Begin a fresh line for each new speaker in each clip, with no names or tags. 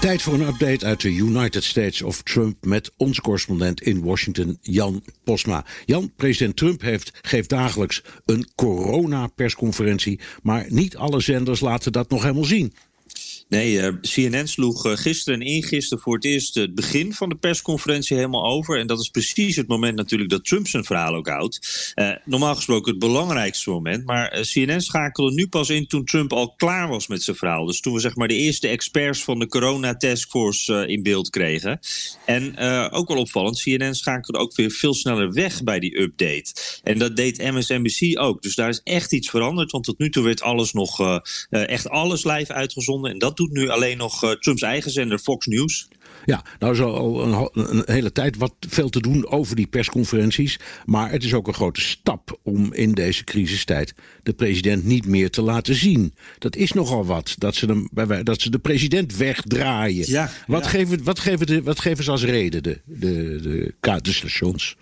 Tijd voor een update uit de United States of Trump met onze correspondent in Washington, Jan Posma. Jan, president Trump heeft, geeft dagelijks een corona-persconferentie, maar niet alle zenders laten dat nog helemaal zien.
Nee, uh, CNN sloeg uh, gisteren en ingisteren voor het eerst het begin van de persconferentie helemaal over. En dat is precies het moment natuurlijk dat Trump zijn verhaal ook houdt. Uh, normaal gesproken het belangrijkste moment. Maar CNN schakelde nu pas in toen Trump al klaar was met zijn verhaal. Dus toen we zeg maar de eerste experts van de corona taskforce in beeld kregen. En ook wel opvallend, CNN schakelde ook weer veel sneller weg bij die update. En dat deed MSNBC ook. Dus daar is echt iets veranderd. Want tot nu toe werd alles nog echt alles live uitgezonden. En dat doet nu alleen nog uh, Trumps eigen zender Fox News.
Ja, nou is al een, een, hele tijd wat veel te doen over die persconferenties. Maar het is ook een grote stap om in deze crisistijd de president niet meer te laten zien. Dat is nogal wat, dat ze, hem, dat ze de president wegdraaien.
Ja,
wat,
ja.
Geven, wat, geven de, wat geven ze als reden, de, de, de, de stations?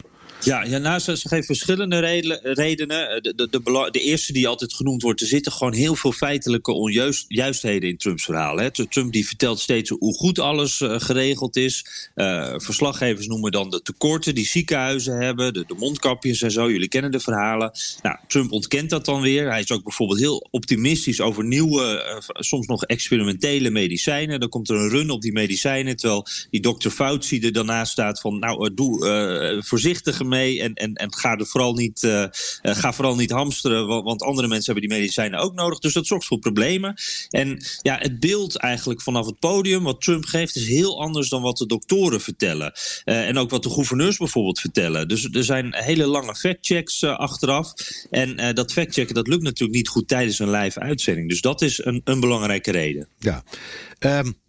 Ja, ja nou, ze, verschillende redenen. De, de, de, de, eerste die altijd genoemd wordt, er zitten gewoon heel veel feitelijke onjuistheden in Trumps verhaal. Hè. Trump die vertelt steeds hoe goed alles uh, geregeld is. Uh, verslaggevers noemen dan de tekorten die ziekenhuizen hebben, de, mondkapjes en zo. Jullie kennen de verhalen. Nou, Trump ontkent dat dan weer. Hij is ook bijvoorbeeld heel optimistisch over nieuwe, soms nog experimentele medicijnen. Dan komt er een run op die medicijnen, terwijl die dokter Fauci er daarnaast staat van, nou, doe voorzichtig en, en, en ga, er vooral niet, uh, ga vooral niet hamsteren, want, andere mensen hebben die medicijnen ook nodig. Dus dat zorgt voor problemen. En ja, het beeld eigenlijk vanaf het podium, wat Trump geeft, is heel anders dan wat de doktoren vertellen. Uh, en ook wat de gouverneurs bijvoorbeeld vertellen. Dus er zijn hele lange factchecks uh, achteraf. En dat factchecken, dat lukt natuurlijk niet goed tijdens een live uitzending. Dus dat is een, een belangrijke reden.
Ja. Um...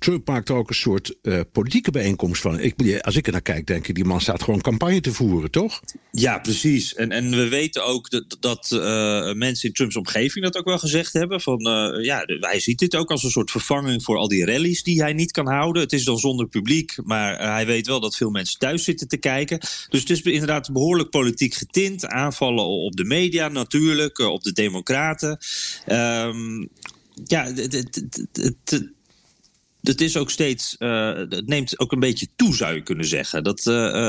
Trump maakt er ook een soort uh, politieke bijeenkomst van. Ik, als ik er naar kijk, denk ik, die man staat gewoon campagne te voeren, toch?
Ja, precies. En, en we weten ook dat, dat uh, mensen in Trumps omgeving dat ook wel gezegd hebben. Van, uh, ja, hij ziet dit ook als een soort vervanging voor al die rallies die hij niet kan houden. Het is dan zonder publiek, maar hij weet wel dat veel mensen thuis zitten te kijken. Dus het is inderdaad behoorlijk politiek getint. Aanvallen op de media natuurlijk, op de democraten. Um, ja, het het is ook steeds, uh, het neemt ook een beetje toe, zou je kunnen zeggen. Dat, uh,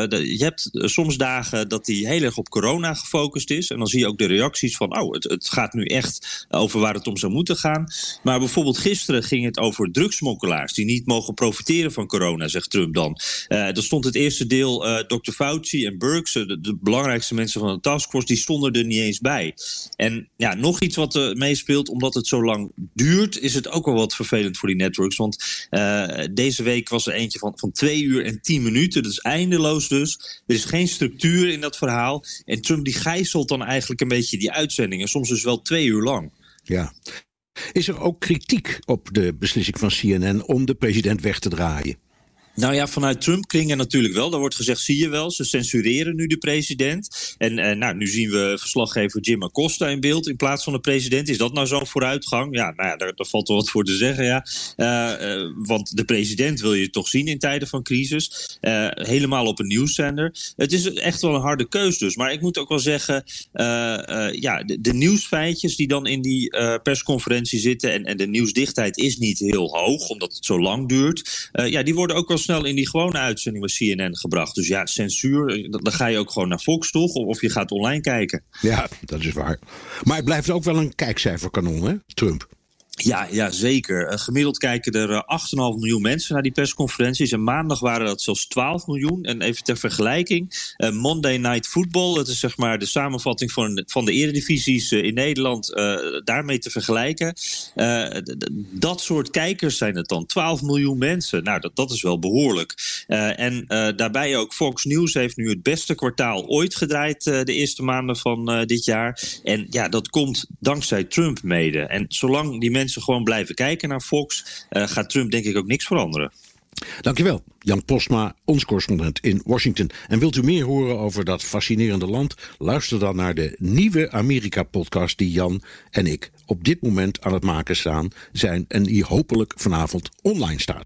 de, je hebt soms dagen dat hij heel erg op corona gefocust is. En dan zie je ook de reacties van, oh, het, het gaat nu echt over waar het om zou moeten gaan. Maar bijvoorbeeld gisteren ging het over drugsmokkelaars die niet mogen profiteren van corona, zegt Trump dan. Uh, er stond het eerste deel, Dr. Fauci en Burks, de, belangrijkste mensen van de taskforce, die stonden er niet eens bij. En ja, nog iets wat meespeelt, omdat het zo lang duurt, is het ook wel wat vervelend voor die networks. Want uh, deze week was er eentje van, van twee uur en tien minuten. Dat is eindeloos dus. Er is geen structuur in dat verhaal. En Trump die gijzelt dan eigenlijk een beetje die uitzendingen. Soms dus wel twee uur lang.
Ja. Is er ook kritiek op de beslissing van CNN om de president weg te draaien?
Nou ja, vanuit Trump-kringen natuurlijk wel. Daar wordt gezegd, zie je wel, ze censureren nu de president. En uh, nou, nu zien we verslaggever Jim Acosta in beeld in plaats van de president. Is dat nou zo'n vooruitgang? Ja, nou ja, daar, valt wel wat voor te zeggen, ja. Uh, uh, want de president wil je toch zien in tijden van crisis. helemaal op een nieuwszender. Het is echt wel een harde keus dus. Maar ik moet ook wel zeggen, ja, de, de, nieuwsfeitjes die dan in die persconferentie zitten... En, en, de nieuwsdichtheid is niet heel hoog, omdat het zo lang duurt. ja, die worden ook wel snel in die gewone uitzending bij CNN gebracht. Dus ja, censuur, dan ga je ook gewoon naar Fox toch? Of je gaat online kijken.
Ja, dat is waar. Maar het blijft ook wel een kijkcijferkanon, hè, Trump?
Ja, ja, zeker. Uh, gemiddeld kijken er uh, 8,5 miljoen mensen naar die persconferenties. En maandag waren dat zelfs 12 miljoen. En even ter vergelijking, uh, Monday Night Football... dat is zeg maar de samenvatting van, van de eredivisies in Nederland... daarmee te vergelijken. dat soort kijkers zijn het dan. 12 miljoen mensen. Nou, dat, dat is wel behoorlijk. en daarbij ook Fox News heeft nu het beste kwartaal ooit gedraaid... de eerste maanden van dit jaar. En ja, dat komt dankzij Trump mede. En zolang die mensen gewoon blijven kijken naar Fox, uh, gaat Trump denk ik ook niks veranderen.
Dankjewel, Jan Postma, ons correspondent in Washington. En wilt u meer horen over dat fascinerende land? Luister dan naar de nieuwe Amerika-podcast die Jan en ik op dit moment aan het maken staan, zijn en die hopelijk vanavond online staat.